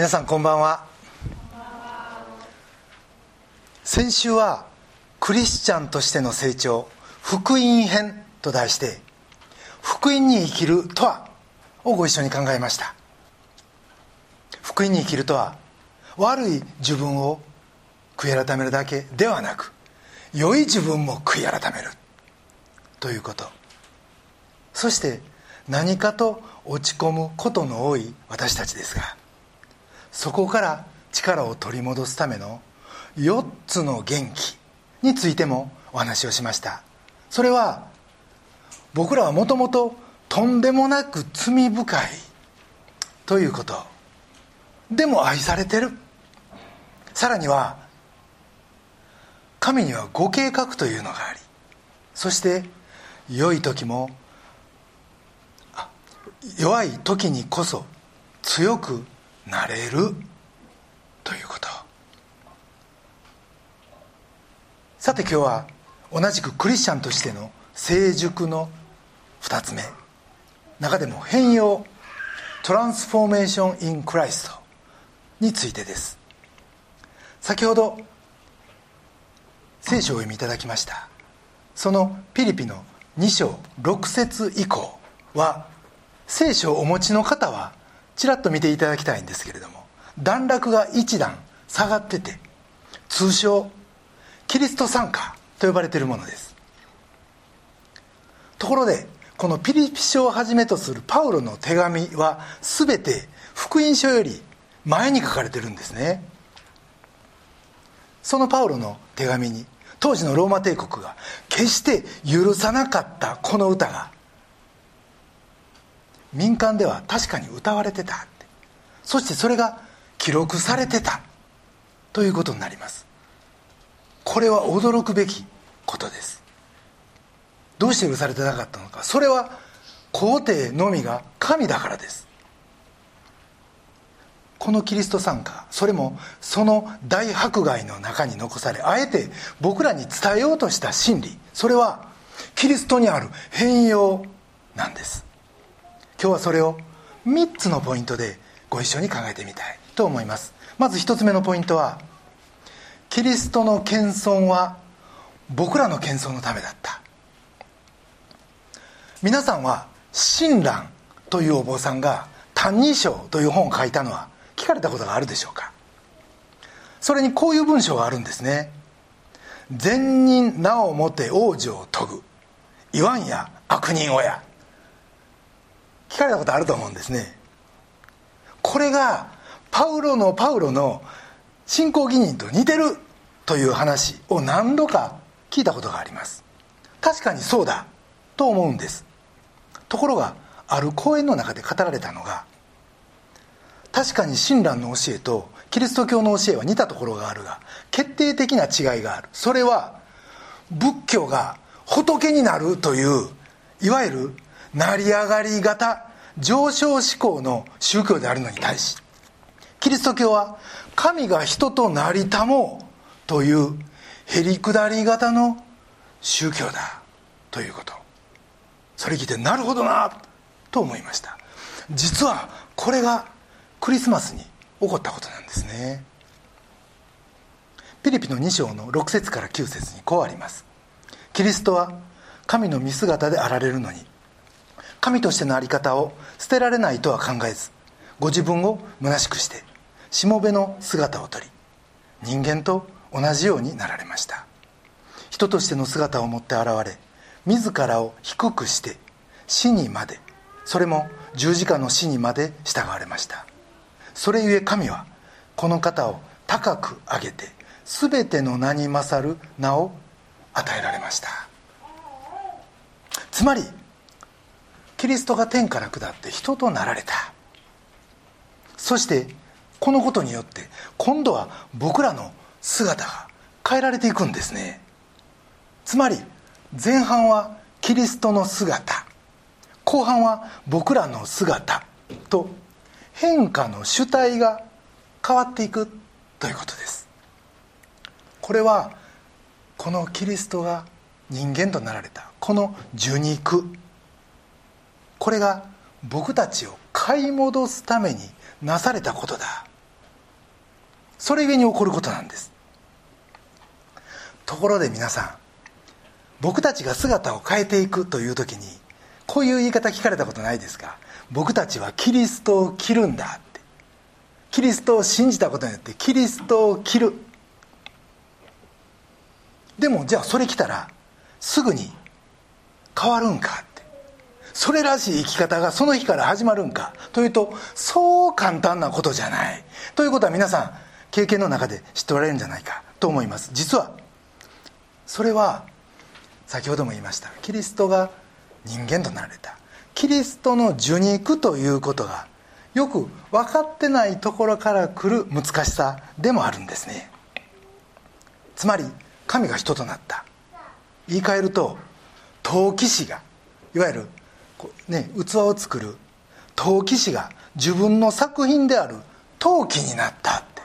皆さんこんばんは。先週はクリスチャンとしての成長福音編と題して福音に生きるとはをご一緒に考えました。福音に生きるとは悪い自分を悔い改めるだけではなく良い自分も悔い改めるということ。そして何かと落ち込むことの多い私たちですがそこから力を取り戻すための4つの元気についてもお話をしました。それは僕らはもともととんでもなく罪深いということ。でも愛されてる。さらには神にはご計画というのがありそして良い時も弱い時にこそ強くなれる？ということ。さて今日は同じくクリスチャンとしての成熟の2つ目。中でも変容トランスフォーメーション・イン・クライストについてです。先ほど聖書を読みいただきました。そのピリピの2章6節以降は聖書をお持ちの方はちらっと見ていただきたいんですけれども段落が一段下がってて通称キリスト参加と呼ばれているものです。ところでこのピリピ書をはじめとするパウロの手紙は全て福音書より前に書かれてるんですね。そのパウロの手紙に当時のローマ帝国が決して許さなかったこの歌が民間では確かに歌われてた。そしてそれが記録されてた。ということになります。これは驚くべきことです。どうして許されてなかったのか。それは皇帝のみが神だからです。このキリスト参加。それもその大迫害の中に残されあえて僕らに伝えようとした真理。それはキリストにある変容なんです。今日はそれを3つのポイントでご一緒に考えてみたいと思います。まず1つ目のポイントはキリストの謙遜は僕らの謙遜のためだった。皆さんは親鸞というお坊さんが「歎異抄」という本を書いたのは聞かれたことがあるでしょうか？それにこういう文章があるんですね「善人名をもて王女を研ぐ。言わんや悪人親」聞かれたことあると思うんですね。これがパウロのパウロの信仰義人と似てるという話を何度か聞いたことがあります。確かにそうだと思うんです。ところがある講演の中で語られたのが確かに親鸞の教えとキリスト教の教えは似たところがあるが決定的な違いがある。それは仏教が仏になるといういわゆる成り上がり型上昇志向の宗教であるのに対しキリスト教は神が人となりたもうというへりくだり型の宗教だということ。それ聞いてなるほどなと思いました。実はこれがクリスマスに起こったことなんですね。ピリピの2章の6節から9節にこうあります。キリストは神の見姿であられるのに神としての在り方を捨てられないとは考えずご自分を虚しくしてしもべの姿をとり人間と同じようになられました。人としての姿を持って現れ自らを低くして死にまでそれも十字架の死にまで従われました。それゆえ神はこの方を高く上げて全ての名に勝る名を与えられました。つまりキリストが天から下って人となられた。そしてこのことによって今度は僕らの姿が変えられていくんですね。つまり前半はキリストの姿後半は僕らの姿と変化の主体が変わっていくということです。これはこのキリストが人間となられたこの受肉これが僕たちを買い戻すためになされたことだ。それゆえに起こることなんです。ところで皆さん僕たちが姿を変えていくという時にこういう言い方聞かれたことないですか？僕たちはキリストを着るんだって。キリストを信じたことによってキリストを着る。でもじゃあそれ来たらすぐに変わるんかそれらしい生き方がその日から始まるんか。というとそう簡単なことじゃない。ということは皆さん経験の中で知っておられるんじゃないか。と思います。実はそれは先ほども言いました。キリストが人間となられた。キリストの受肉ということがよく分かってないところから来る難しさでもあるんですね。つまり神が人となった。言い換えると陶器師がいわゆるね、器を作る陶器師が自分の作品である陶器になったって。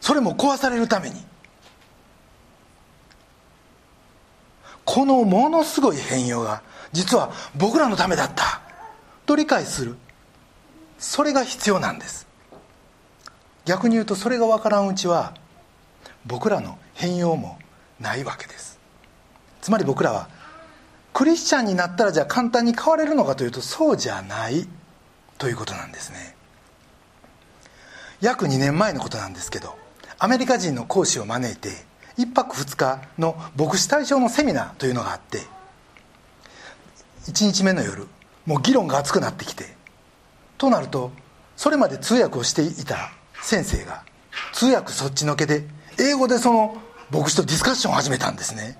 それも壊されるために。このものすごい変容が実は僕らのためだった。と理解する。それが必要なんです。逆に言うとそれが分からんうちは僕らの変容もないわけです。つまり僕らはクリスチャンになったらじゃあ簡単に変われるのかというとそうじゃない。ということなんですね。約2年前のことなんですけどアメリカ人の講師を招いて1泊2日の牧師対象のセミナーというのがあって1日目の夜もう議論が熱くなってきてとなるとそれまで通訳をしていた先生が通訳そっちのけで英語でその牧師とディスカッションを始めたんですね。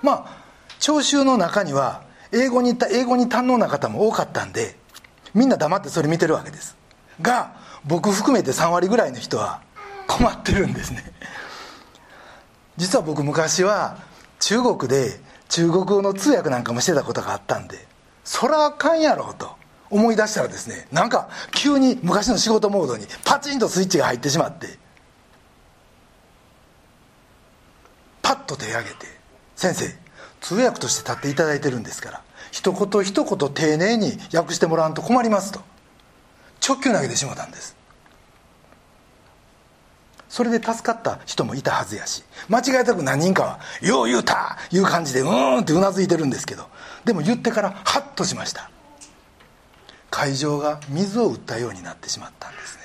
まあ聴衆の中には英語に英語に堪能な方も多かったんでみんな黙ってそれ見てるわけです。が僕含めて3割ぐらいの人は困ってるんですね。実は僕昔は中国で中国語の通訳なんかもしてたことがあったんでそらあかんやろと思い出したらですねなんか急に昔の仕事モードにパチンとスイッチが入ってしまってパッと手を挙げて「先生通訳として立っていただいてるんですから一言一言丁寧に訳してもらわんと困りますと直球投げてしもたんですそれで助かった人もいたはずやし間違いたく何人かは「よう言うた!」いう感じでうーんってうなずいてるんですけどでも言ってからハッとしました会場が水を打ったようになってしまったんですね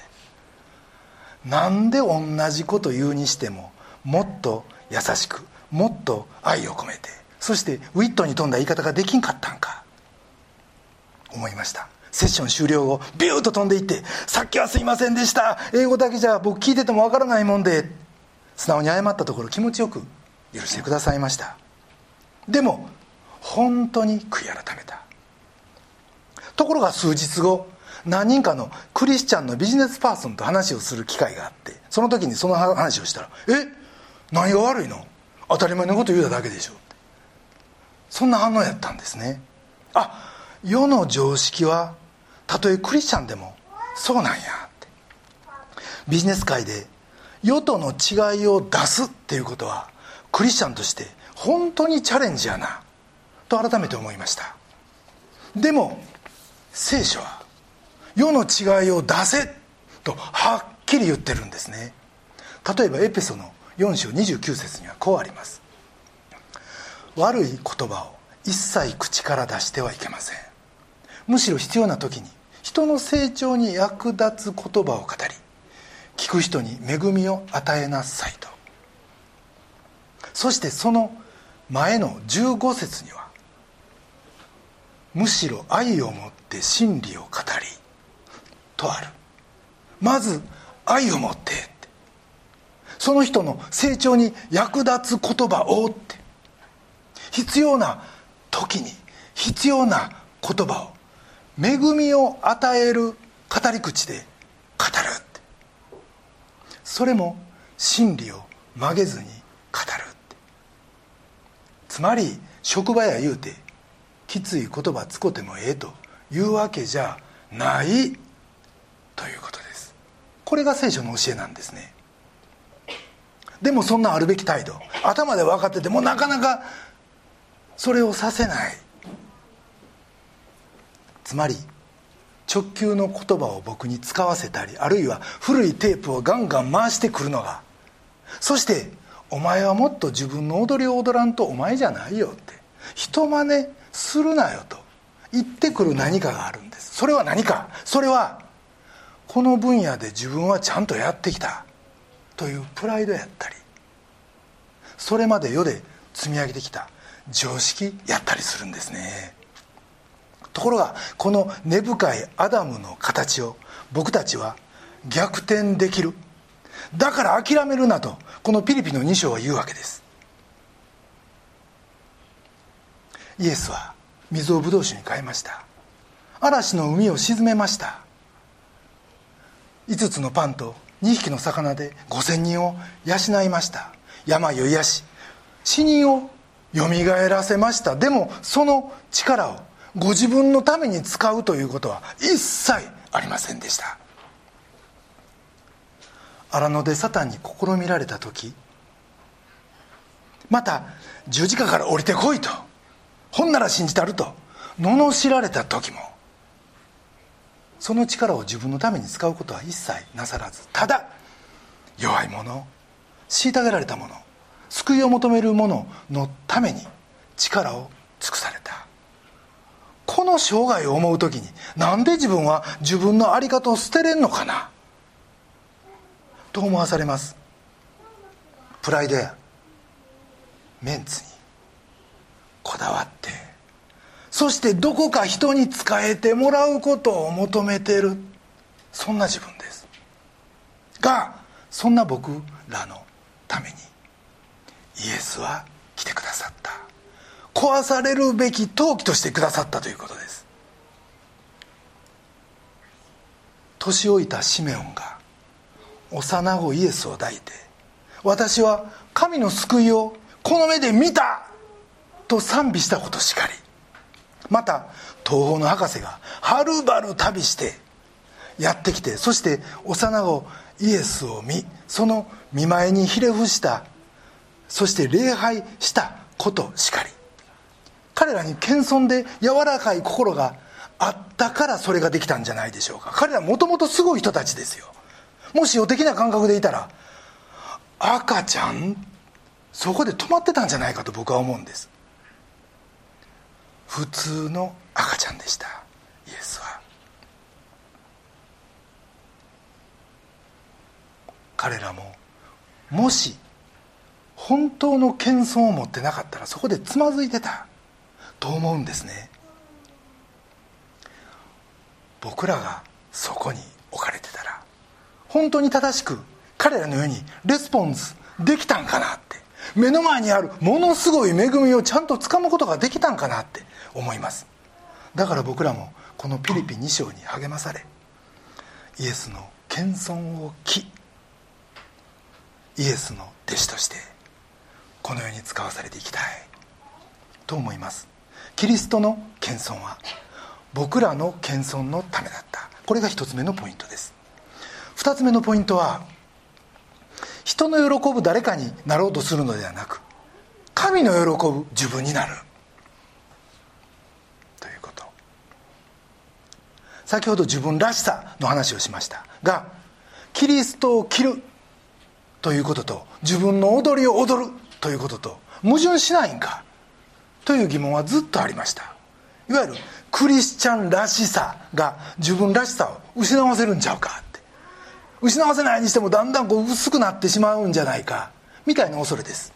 なんで同じこと言うにしてももっと優しくもっと愛を込めてそしてウィットに富んだ言い方ができんかったんか？思いました。セッション終了後ビューと飛んでいって「さっきはすいませんでした。英語だけじゃ僕聞いててもわからないもんで」素直に謝ったところ気持ちよく許してくださいました。でも本当に悔い改めた。ところが数日後何人かのクリスチャンのビジネスパーソンと話をする機会があってその時にその話をしたら「え？何が悪いの？当たり前のこと言うただけでしょ」そんな反応やったんですね。あ世の常識はたとえクリスチャンでもそうなんやって。ビジネス界で世との違いを出すっていうことはクリスチャンとして本当にチャレンジやなと改めて思いました。でも聖書は世の違いを出せとはっきり言ってるんですね。例えばエペソの4章29節にはこうあります。悪い言葉を一切口から出してはいけません。むしろ必要な時に人の成長に役立つ言葉を語り聞く人に恵みを与えなさいと。そしてその前の15節にはむしろ愛をもって真理を語りとある。まず愛を持って。その人の成長に役立つ言葉をって。必要な時に必要な言葉を恵みを与える語り口で語るって。それも真理を曲げずに語るって。つまり職場や言うてきつい言葉つこてもええというわけじゃないということです。これが聖書の教えなんですね。でもそんなあるべき態度。頭で分かっててもなかなかそれをさせない。つまり直球の言葉を僕に使わせたりあるいは古いテープをガンガン回してくるのがそして「お前はもっと自分の踊りを踊らんとお前じゃないよ」って人真似するなよと言ってくる何かがあるんです。それは何か？それはこの分野で自分はちゃんとやってきたというプライドやったりそれまで世で積み上げてきた常識やったりするんですね。ところがこの根深いアダムの形を僕たちは逆転できる。だから諦めるなとこのピリピの2章は言うわけです。イエスは水をブドウ酒に変えました。嵐の海を沈めました。5つのパンと2匹の魚で5000人を養いました。病を癒し死人をよみがえらせました。でもその力をご自分のために使うということは一切ありませんでした。荒野でサタンに試みられた時また十字架から降りてこいとほんなら信じたると罵られた時もその力を自分のために使うことは一切なさらずただ弱い者虐げられた者救いを求める者のために力を尽くされた。この生涯を思う時になんで自分は自分の在り方を捨てれんのかな？と思わされます。プライドやメンツにこだわってそしてどこか人に仕えてもらうことを求めてる。そんな自分です。がそんな僕らのためにイエスは来てくださった。壊されるべき陶器としてくださったということです。年老いたシメオンが幼子イエスを抱いて私は神の救いをこの目で見たと賛美したことしかりまた東方の博士がはるばる旅してやってきてそして幼子イエスを見その見舞いにひれ伏したそして礼拝したことしかり。彼らに謙遜で柔らかい心があったからそれができたんじゃないでしょうか。彼らもともとすごい人たちですよ。もし予的な感覚でいたら赤ちゃんそこで止まってたんじゃないかと僕は思うんです。普通の赤ちゃんでしたイエスは。彼らももし本当の謙遜を持ってなかったらそこでつまずいてた。と思うんですね。僕らがそこに置かれてたら本当に正しく彼らのようにレスポンスできたんかなって目の前にあるものすごい恵みをちゃんとつかむことができたんかなって思います。だから僕らもこのピリピ2章に励まされイエスの謙遜を着イエスの弟子としてこの世に使わされていきたい。と思います。キリストの謙遜は僕らの謙遜のためだった。これが一つ目のポイントです。二つ目のポイントは人の喜ぶ誰かになろうとするのではなく神の喜ぶ自分になる。ということ。先ほど自分らしさの話をしました。がキリストを着る。ということと自分の踊りを踊る。ということと矛盾しないんか？という疑問はずっとありました。いわゆるクリスチャンらしさが自分らしさを失わせるんちゃうかって。失わせないにしてもだんだんこう薄くなってしまうんじゃないか。みたいな恐れです。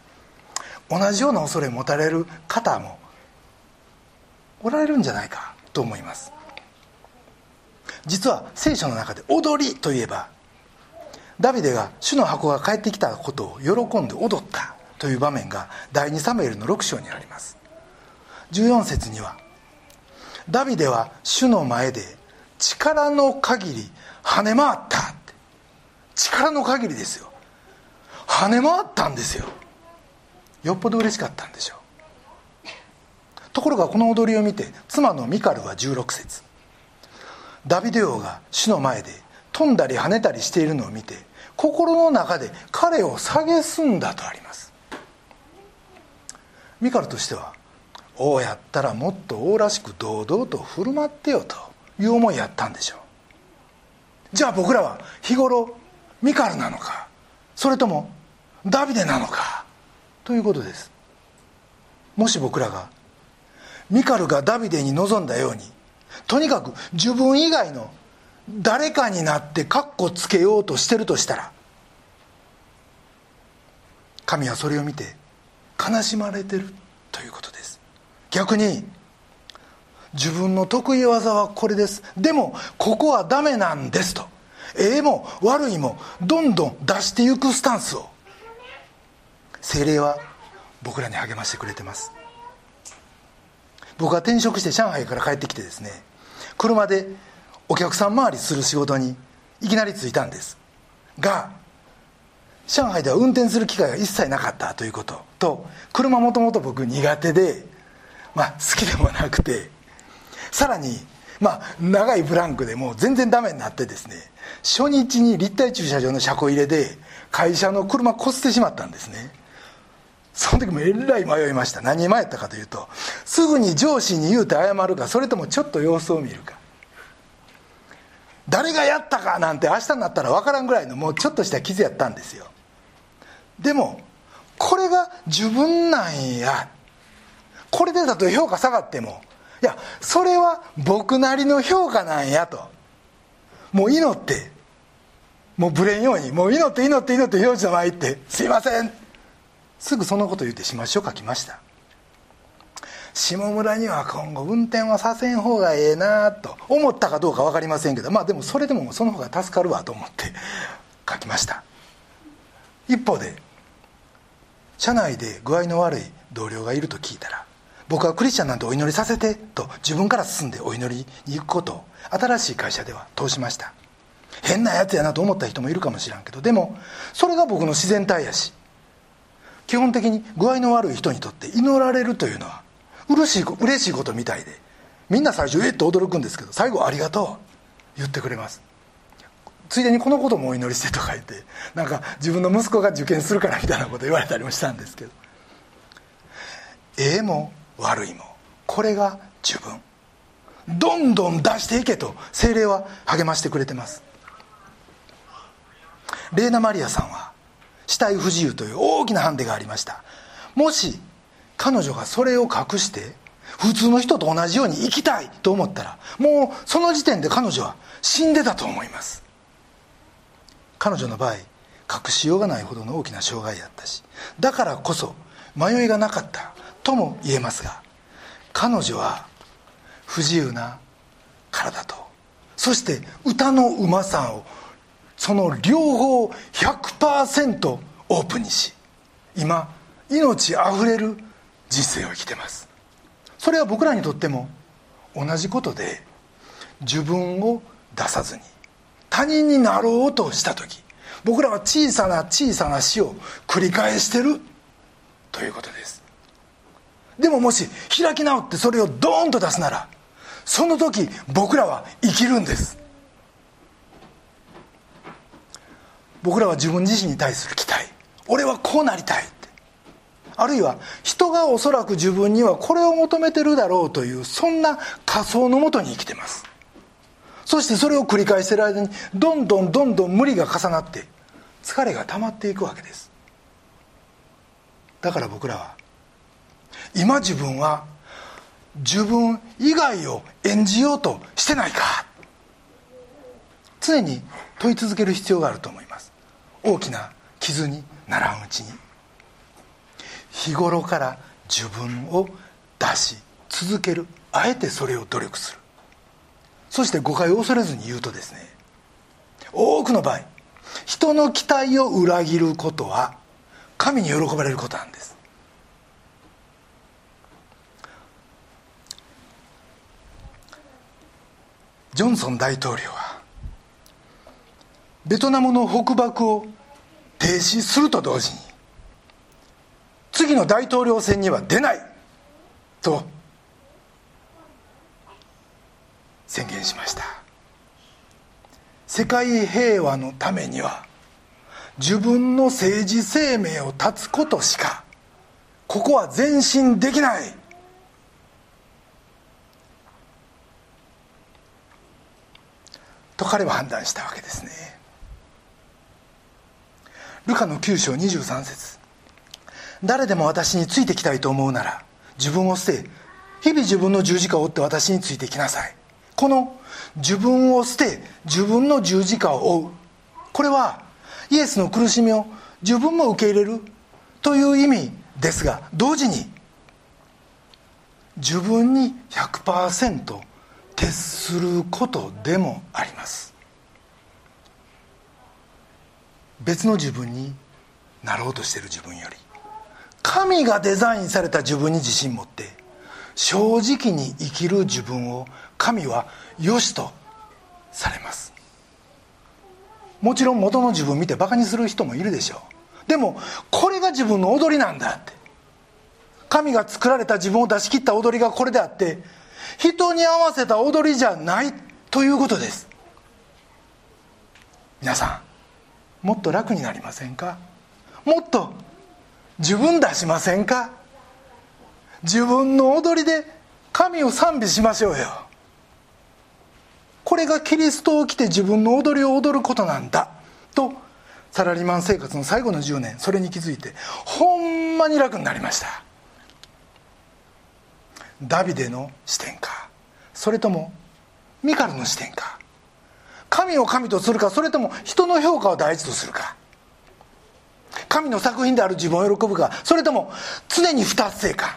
同じような恐れを持たれる方もおられるんじゃないか。と思います。実は聖書の中で踊りといえばダビデが主の箱が帰ってきたことを喜んで踊った。という場面が第2サムエルの6章にあります。14節にはダビデは主の前で力の限り跳ね回った。って力の限りですよ。跳ね回ったんですよ。よっぽど嬉しかったんでしょう。ところがこの踊りを見て妻のミカルは16節。ダビデ王が主の前で飛んだり跳ねたりしているのを見て心の中で彼を蔑んだとあります。ミカルとしては王やったらもっと王らしく堂々と振る舞ってよという思いやったんでしょう。じゃあ僕らは日頃ミカルなのかそれともダビデなのかということです。もし僕らがミカルがダビデに望んだようにとにかく自分以外の誰かになってカッコつけようとしてるとしたら神はそれを見て悲しまれてるということです。逆に自分の得意技はこれです。でもここはダメなんですと。ええも悪いもどんどん出していくスタンスを。精霊は僕らに励ましてくれてます。僕は転職して上海から帰ってきてですね車でお客さん回りする仕事にいきなり着いたんです。が上海では運転する機会が一切なかったということ。と車もともと僕苦手でまあ好きでもなくてさらにまあ長いブランクでもう全然ダメになってですね初日に立体駐車場の車庫入れで会社の車こすってしまったんですね。その時もえらい迷いました。何迷ったかというとすぐに上司に言うて謝るかそれともちょっと様子を見るか。誰がやったかなんて明日になったら分からんぐらいのもうちょっとした傷やったんですよ。でもこれが自分なんや。これでだと評価下がっても。いやそれは僕なりの評価なんやと。もう祈って。もうぶれんように。もう祈って祈って祈って表示の前行って「すいません」すぐそのこと言ってしましょう書きました。下村には今後運転はさせん方がええなと。思ったかどうか分かりませんけど。まあでもそれでもその方が助かるわと思って書きました。一方で社内で具合の悪い同僚がいると聞いたら僕はクリスチャンなんてお祈りさせてと自分から進んでお祈りに行くことを新しい会社では通しました。変なやつやなと思った人もいるかもしらんけどでもそれが僕の自然体やし基本的に具合の悪い人にとって祈られるというのは嬉しい嬉しいことみたいでみんな最初えっと驚くんですけど最後「ありがとう」言ってくれます。ついでにこのこともお祈りしてとか言ってなんか自分の息子が受験するからみたいなこと言われたりもしたんですけど。ええも悪いもこれが自分。どんどん出していけと精霊は励ましてくれてます。レーナ・マリアさんは死体不自由という大きなハンデがありました。もし彼女がそれを隠して普通の人と同じように生きたいと思ったらもうその時点で彼女は死んでたと思います。彼女の場合隠しようがないほどの大きな障害だったしだからこそ迷いがなかったとも言えますが彼女は不自由な体とそして歌のうまさをその両方100%オープンにし今命あふれる人生を生きてます。それは僕らにとっても同じことで自分を出さずに他人になろうとした時僕らは小さな小さな死を繰り返してるということです。でももし開き直ってそれをドーンと出すならその時僕らは生きるんです。僕らは自分自身に対する期待。俺はこうなりたいって。あるいは人がおそらく自分にはこれを求めてるだろうというそんな仮想のもとに生きてます。そしてそれを繰り返している間にどんどんどんどん無理が重なって疲れが溜まっていくわけです。だから僕らは今自分は自分以外を演じようとしてないか。常に問い続ける必要があると思います。大きな傷にならんうちに。日頃から自分を出し続ける。あえてそれを努力する。そして誤解を恐れずに言うとですね多くの場合人の期待を裏切ることは神に喜ばれることなんです。ジョンソン大統領はベトナムの北爆を停止すると同時に次の大統領選には出ないと宣言しました。世界平和のためには自分の政治生命を断つことしかここは前進できない。と彼は判断したわけですね。ルカの9章23節。誰でも私についてきたいと思うなら自分を捨て日々自分の十字架を追って私についてきなさい。この自分を捨て自分の十字架を追う。これはイエスの苦しみを自分も受け入れるという意味ですが同時に自分に100%徹することでもあります。別の自分になろうとしている自分より神がデザインされた自分に自信持って正直に生きる自分を神は良しとされます。もちろん元の自分見てバカにする人もいるでしょう。でもこれが自分の踊りなんだって。神が作られた自分を出し切った踊りがこれであって人に合わせた踊りじゃないということです。皆さんもっと楽になりませんか？もっと自分出しませんか？自分の踊りで神を賛美しましょうよ。これがキリストを着て自分の踊りを踊ることなんだ。とサラリーマン生活の最後の10年それに気づいてほんまに楽になりました。ダビデの視点かそれともミカルの視点か神を神とするかそれとも人の評価を第一とするか。神の作品である自分を喜ぶかそれとも常に不達成感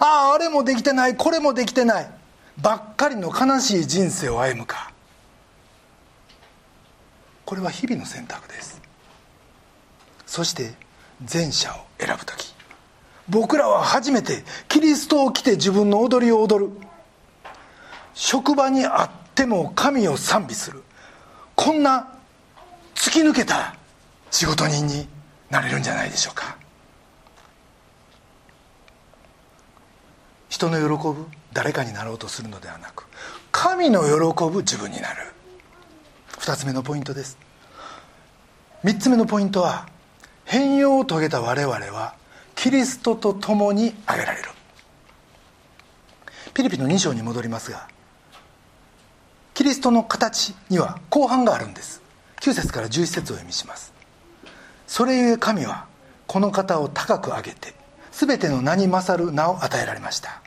あああれもできてないこれもできてない。ばっかりの悲しい人生を歩むか。これは日々の選択です。そして前者を選ぶ時。僕らは初めてキリストを着て自分の踊りを踊る。職場にあっても神を賛美する。こんな突き抜けた仕事人になれるんじゃないでしょうか。人の喜ぶ誰かになろうとするのではなく神の喜ぶ自分になる。2つ目のポイントです。3つ目のポイントは変容を遂げた我々はキリストと共に挙げられる。ピリピの2章に戻りますがキリストの形には後半があるんです。9節から11節を読みします。それゆえ神はこの方を高く上げて全ての名に勝る名を与えられました。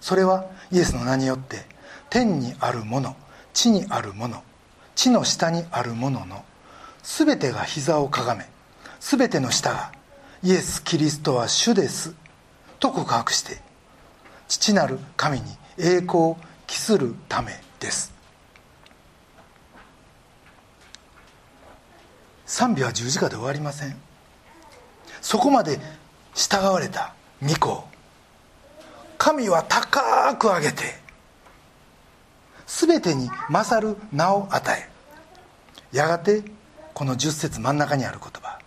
それはイエスの名によって天にあるもの地にあるもの地の下にあるものの全てが膝をかがめ全ての下がイエス・キリストは主ですと告白して父なる神に栄光を期するためです。賛美は十字架で終わりません。そこまで従われた御子神は高く上げて全てに勝る名を与えやがてこの10節真ん中にある言葉。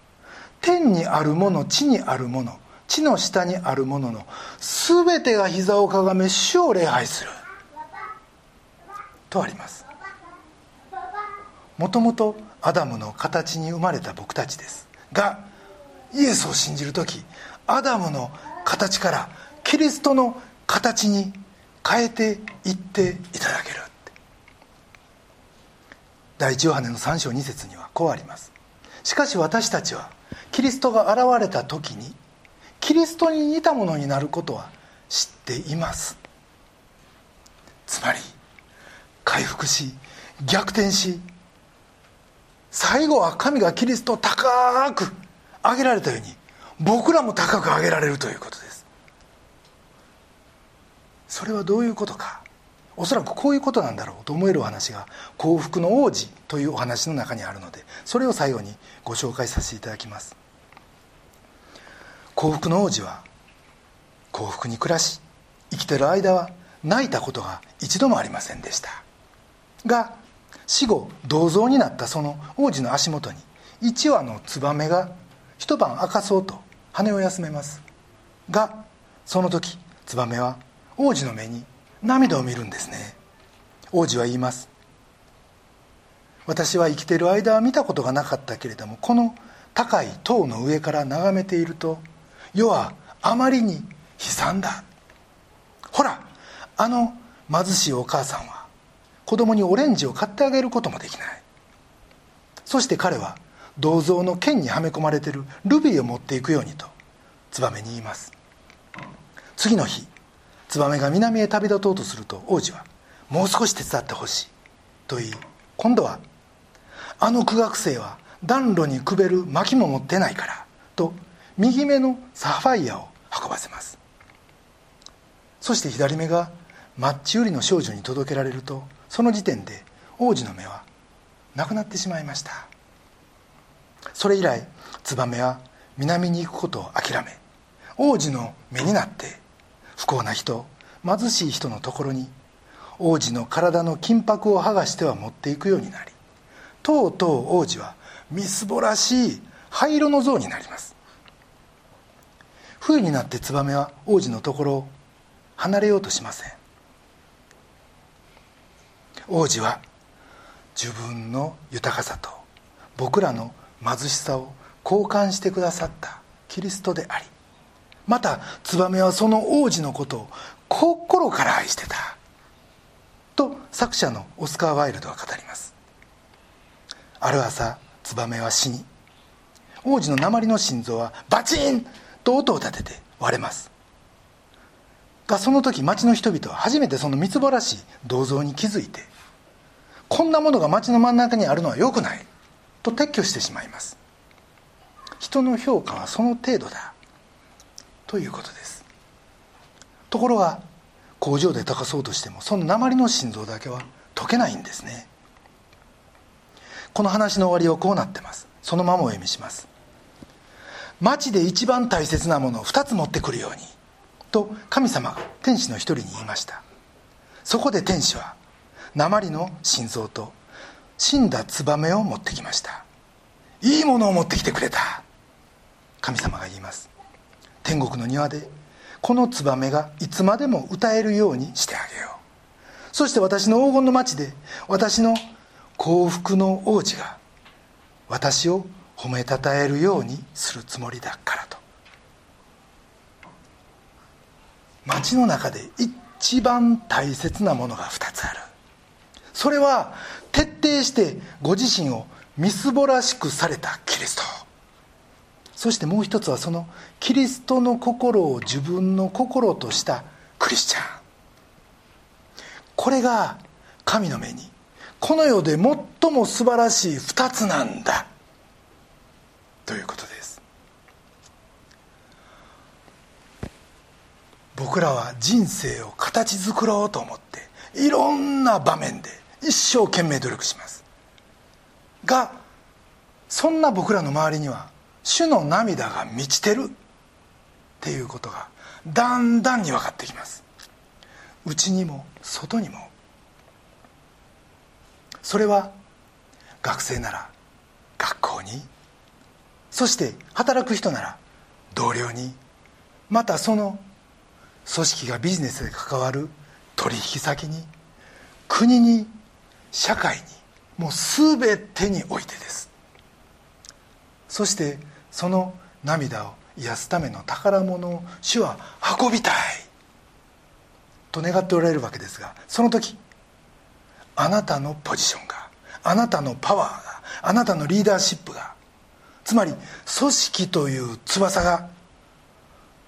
天にあるもの地にあるもの地の下にあるものの全てが膝をかがめ主を礼拝する。とあります。もともとアダムの形に生まれた僕たちです。がイエスを信じる時アダムの形からキリストの形に変えていっていただける。第一ヨハネの3章2節にはこうあります。しかし私たちはキリストが現れた時にキリストに似たものになることは知っています。つまり回復し逆転し最後は神がキリストを高く上げられたように僕らも高く上げられるということです。それはどういうことか。おそらくこういうことなんだろうと思えるお話が幸福の王子というお話の中にあるのでそれを最後にご紹介させていただきます。幸福の王子は幸福に暮らし生きてる間は泣いたことが一度もありませんでした。が死後銅像になったその王子の足元に一羽のツバメが一晩明かそうと羽を休めます。がその時ツバメは王子の目に涙を見るんですね。王子は言います。私は生きている間は見たことがなかったけれどもこの高い塔の上から眺めていると世はあまりに悲惨だ。ほらあの貧しいお母さんは子供にオレンジを買ってあげることもできない。そして彼は銅像の剣にはめ込まれているルビーを持っていくようにとツバメに言います。次の日ツバメが南へ旅立とうとすると王子は「もう少し手伝ってほしい」と言い今度は「あの苦学生は暖炉にくべる薪も持ってないから」と右目のサファイアを運ばせます。そして左目がマッチ売りの少女に届けられるとその時点で王子の目はなくなってしまいました。それ以来ツバメは南に行くことを諦め王子の目になって不幸な人貧しい人のところに王子の体の金箔を剥がしては持っていくようになりとうとう王子はみすぼらしい灰色の像になります。冬になってツバメは王子のところを離れようとしません。王子は自分の豊かさと僕らの貧しさを交換してくださったキリストでありまたツバメはその王子のことを心から愛してた。と作者のオスカー・ワイルドは語ります。ある朝ツバメは死に王子の鉛の心臓はバチン！と音を立てて割れます。がその時町の人々は初めてそのみつぼらしい銅像に気づいてこんなものが町の真ん中にあるのはよくないと撤去してしまいます。人の評価はその程度だ。ということです。ところが工場で高そうとしてもその鉛の心臓だけは解けないんですね。この話の終わりをこうなってます。そのままお読みします町で一番大切なものを2つ持ってくるようにと神様が天使の一人に言いました。そこで天使は鉛の心臓と死んだツバメを持ってきました。いいものを持ってきてくれた。神様が言います。天国の庭でこのツバメがいつまでも歌えるようにしてあげよう。そして私の黄金の町で私の幸福の王子が私を褒めたたえるようにするつもりだからと。町の中で一番大切なものが2つある。それは徹底してご自身をみすぼらしくされたキリスト。そしてもう一つはそのキリストの心を自分の心としたクリスチャン。これが神の目に。この世で最も素晴らしい2つなんだ。ということです。僕らは人生を形作ろうと思っていろんな場面で一生懸命努力します。がそんな僕らの周りには主の涙が満ちてる。っていうことがだんだんに分かってきます。内にも外にも。それは学生なら学校に。そして働く人なら同僚に。またその組織がビジネスで関わる取引先に。国に社会に。もう全てにおいてです。そしてその涙を癒すための宝物を主は運びたい。と願っておられるわけですがその時あなたのポジションがあなたのパワーがあなたのリーダーシップがつまり組織という翼が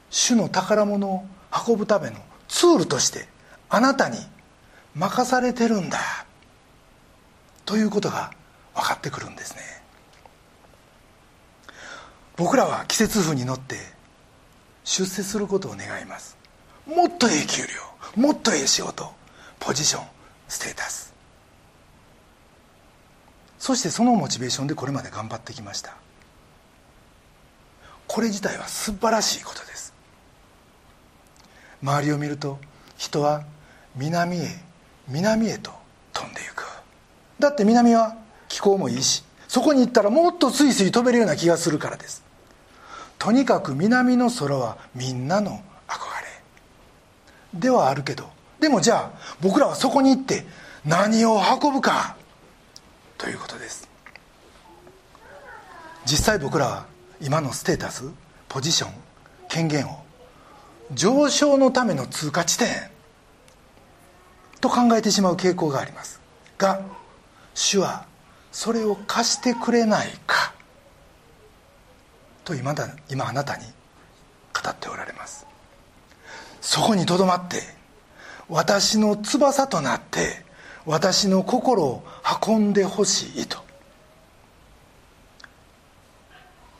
主の宝物を運ぶためのツールとしてあなたに任されてるんだ。ということが分かってくるんですね。僕らは季節風に乗って出世することを願います。もっとええ給料もっとええ仕事ポジションステータス。そしてそのモチベーションでこれまで頑張ってきました。これ自体は素晴らしいことです。周りを見ると人は南へ南へと飛んでいく。だって南は気候もいいしそこに行ったらもっとスイスイ飛べるような気がするからです。とにかく南の空はみんなの憧れ。ではあるけど。でもじゃあ僕らはそこに行って何を運ぶか。ということです。実際僕らは今のステータスポジション権限を上昇のための通過地点と考えてしまう傾向があります。が主はそれを貸してくれないか。と今だ今あなたに語っておられます。そこにとどまって私の翼となって私の心を運んでほしいと。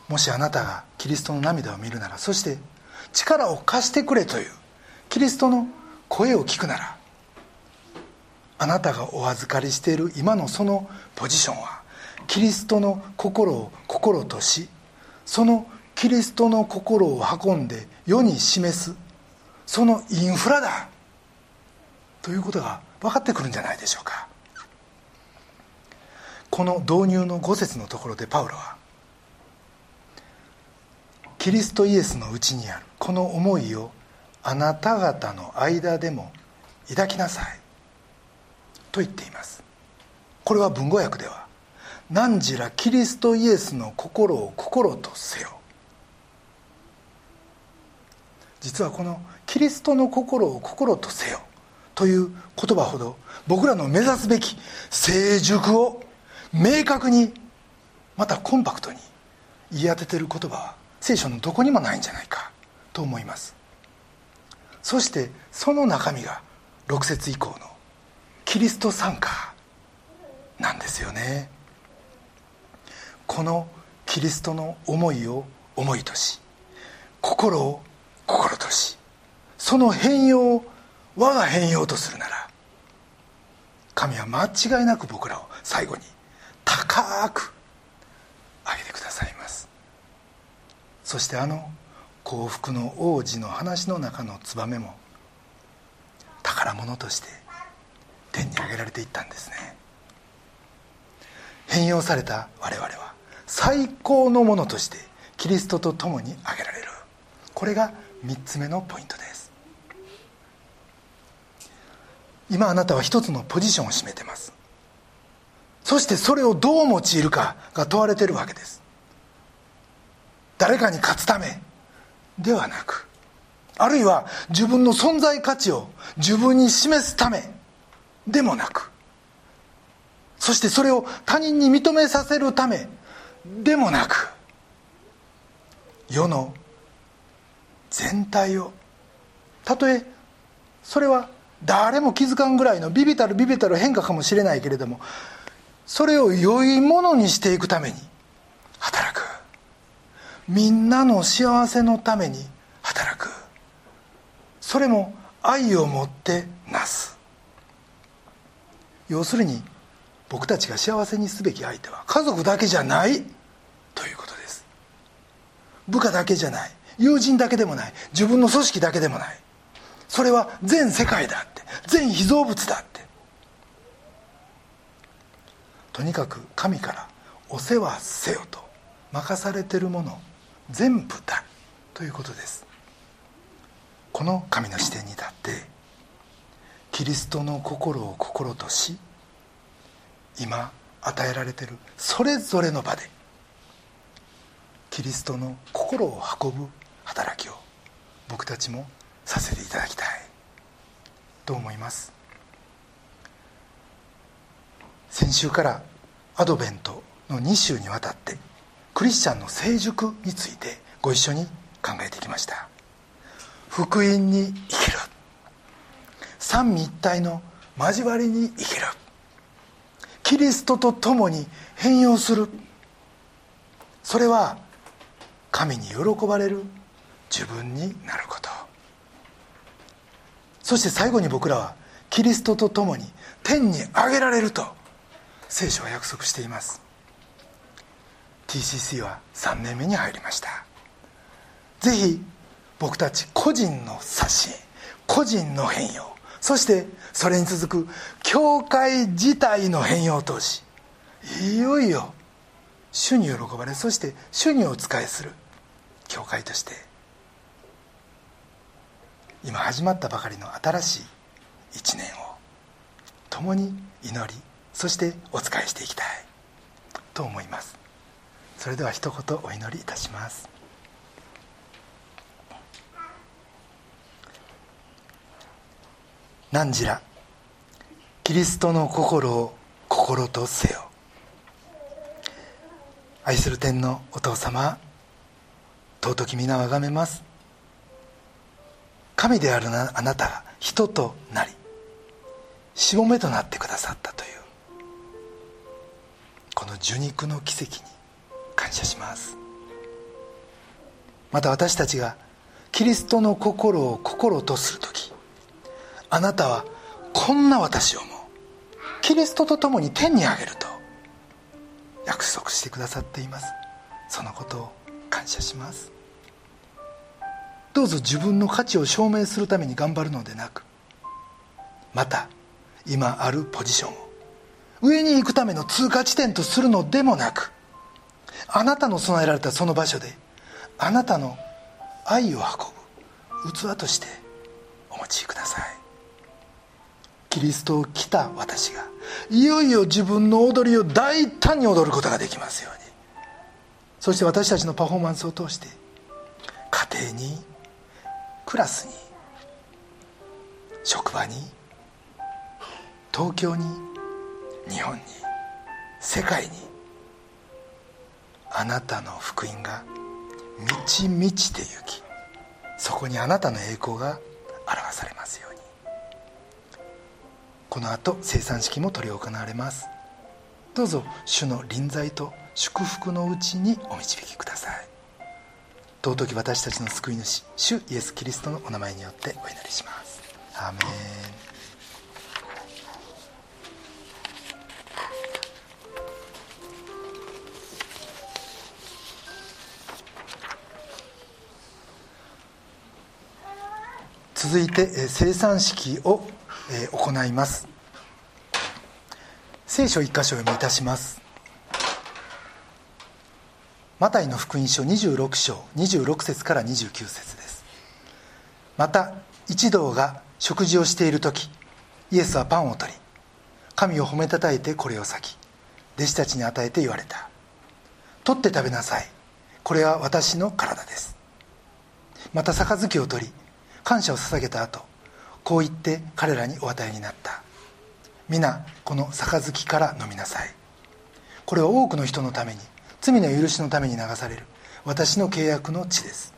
もしあなたがキリストの涙を見るならそして力を貸してくれというキリストの声を聞くならあなたがお預かりしている今のそのポジションはキリストの心を心としそのキリストの心を運んで世に示すそのインフラだということが分かってくるんじゃないでしょうか。この導入の5節のところでパウロはキリストイエスのうちにあるこの思いをあなた方の間でも抱きなさいと言っています。これは文語訳では「何時らキリストイエスの心を心とせよ」実はこの「キリストの心を心とせよ」という言葉ほど僕らの目指すべき成熟を明確にまたコンパクトに言い当ててる言葉は聖書のどこにもないんじゃないかと思います。そしてその中身が6節以降のキリスト参加なんですよね。このキリストの思いを思いとし心を心としその変容を我が変容とするなら神は間違いなく僕らを最後に高く上げてくださいます。そしてあの幸福の王子の話の中のツバメも宝物として天に上げられていったんですね。変容された我々は最高のものとしてキリストと共に挙げられる。これが3つ目のポイントです。今あなたは一つのポジションを占めてます。そしてそれをどう用いるかが問われてるわけです。誰かに勝つためではなくあるいは自分の存在価値を自分に示すためでもなくそしてそれを他人に認めさせるためでもなく世の全体を。たとえそれは誰も気づかんぐらいのビビたるビビたる変化かもしれないけれどもそれを良いものにしていくために働く。みんなの幸せのために働く。それも愛を持ってなす。要するに僕たちが幸せにすべき相手は家族だけじゃない。ということです。部下だけじゃない。友人だけでもない。自分の組織だけでもない。それは全世界だって。全被造物だって。とにかく神からお世話せよと。任されてるもの全部だということです。この神の視点に立ってキリストの心を心とし今与えられているそれぞれの場でキリストの心を運ぶ働きを僕たちもさせていただきたい。と思います？先週からアドベントの2週にわたってクリスチャンの成熟についてご一緒に考えてきました。福音に生きる三位一体の交わりに生きるキリストと共に変容する。それは神に喜ばれる自分になること。そして最後に僕らはキリストと共に天に上げられると聖書は約束しています。TCC は3年目に入りました。ぜひ僕たち個人の刷新個人の変容そしてそれに続く教会自体の変容を通しいよいよ主に喜ばれそして主にお仕えする教会として今始まったばかりの新しい一年を共に祈りそしてお仕えしていきたいと思います。それでは一言お祈りいたします。汝らキリストの心を心とせよ。愛する天のお父様尊き皆をあがめます。神であるあなたが人となりしもべとなってくださったというこの受肉の奇跡に感謝します。また私たちがキリストの心を心とする時あなたはこんな私をもキリストと共に天にあげると約束してくださっています。そのことを感謝します。どうぞ自分の価値を証明するために頑張るのでなくまた今あるポジションを上に行くための通過地点とするのでもなくあなたの備えられたその場所であなたの愛を運ぶ器としてお持ちください。キリストを着た私がいよいよ自分の踊りを大胆に踊ることができますように。そして私たちのパフォーマンスを通して家庭にクラスに職場に東京に日本に世界にあなたの福音が満ち満ちてゆきそこにあなたの栄光が表されますように。この後生産式も執り行われます。どうぞ主の臨在と祝福のうちにお導きください。尊き私たちの救い主主イエス・キリストのお名前によってお祈りします。アーメン。続いて生産式を行います。聖書一箇所読みいたします。マタイの福音書26章26節から29節です。また一同が食事をしている時イエスはパンを取り神を褒めたたえてこれを裂き弟子たちに与えて言われた。取って食べなさいこれは私の体です。また杯を取り感謝を捧げた後こう言って彼らにお与えになった。皆この杯から飲みなさい。これは多くの人のために罪の許しのために流される。私の契約の地です。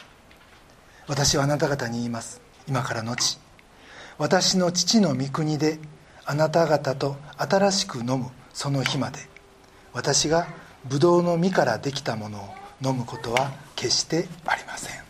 私はあなた方に言います。今からのち私の父の御国であなた方と新しく飲むその日まで。私がブドウの実からできたものを飲むことは決してありません。